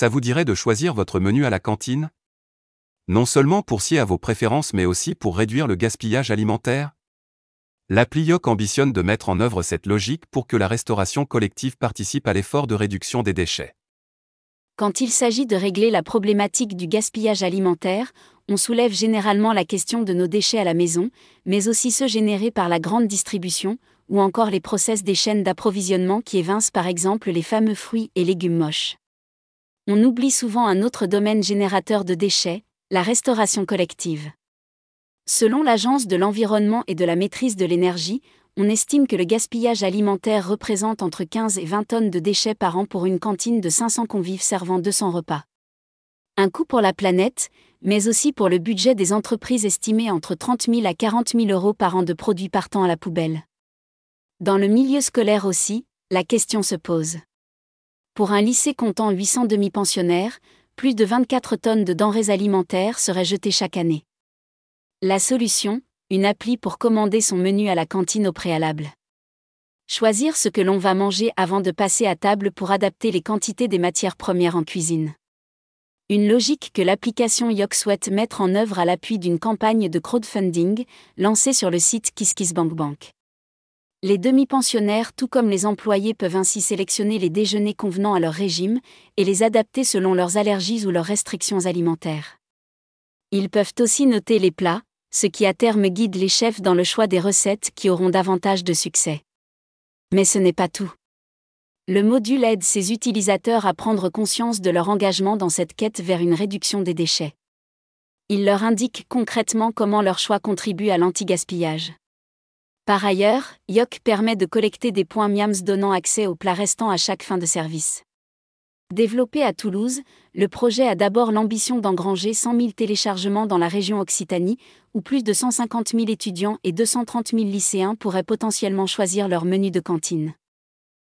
Ça vous dirait de choisir votre menu à la cantine? Non seulement pour scier à vos préférences mais aussi pour réduire le gaspillage alimentaire? L'appli Yoc ambitionne de mettre en œuvre cette logique pour que la restauration collective participe à l'effort de réduction des déchets. Quand il s'agit de régler la problématique du gaspillage alimentaire, on soulève généralement la question de nos déchets à la maison, mais aussi ceux générés par la grande distribution, ou encore les process des chaînes d'approvisionnement qui évincent par exemple les fameux fruits et légumes moches. On oublie souvent un autre domaine générateur de déchets, la restauration collective. Selon l'Agence de l'environnement et de la maîtrise de l'énergie, on estime que le gaspillage alimentaire représente entre 15 et 20 tonnes de déchets par an pour une cantine de 500 convives servant 200 repas. Un coût pour la planète, mais aussi pour le budget des entreprises estimé entre 30 000 à 40 000 euros par an de produits partant à la poubelle. Dans le milieu scolaire aussi, la question se pose. Pour un lycée comptant 800 demi-pensionnaires, plus de 24 tonnes de denrées alimentaires seraient jetées chaque année. La solution, une appli pour commander son menu à la cantine au préalable. Choisir ce que l'on va manger avant de passer à table pour adapter les quantités des matières premières en cuisine. Une logique que l'application Yok souhaite mettre en œuvre à l'appui d'une campagne de crowdfunding lancée sur le site KissKissBankBank. Les demi-pensionnaires tout comme les employés peuvent ainsi sélectionner les déjeuners convenant à leur régime et les adapter selon leurs allergies ou leurs restrictions alimentaires. Ils peuvent aussi noter les plats, ce qui à terme guide les chefs dans le choix des recettes qui auront davantage de succès. Mais ce n'est pas tout. Le module aide ses utilisateurs à prendre conscience de leur engagement dans cette quête vers une réduction des déchets. Il leur indique concrètement comment leur choix contribue à l'anti-gaspillage. Par ailleurs, Yok permet de collecter des points Miams donnant accès aux plats restants à chaque fin de service. Développé à Toulouse, le projet a d'abord l'ambition d'engranger 100 000 téléchargements dans la région Occitanie, où plus de 150 000 étudiants et 230 000 lycéens pourraient potentiellement choisir leur menu de cantine.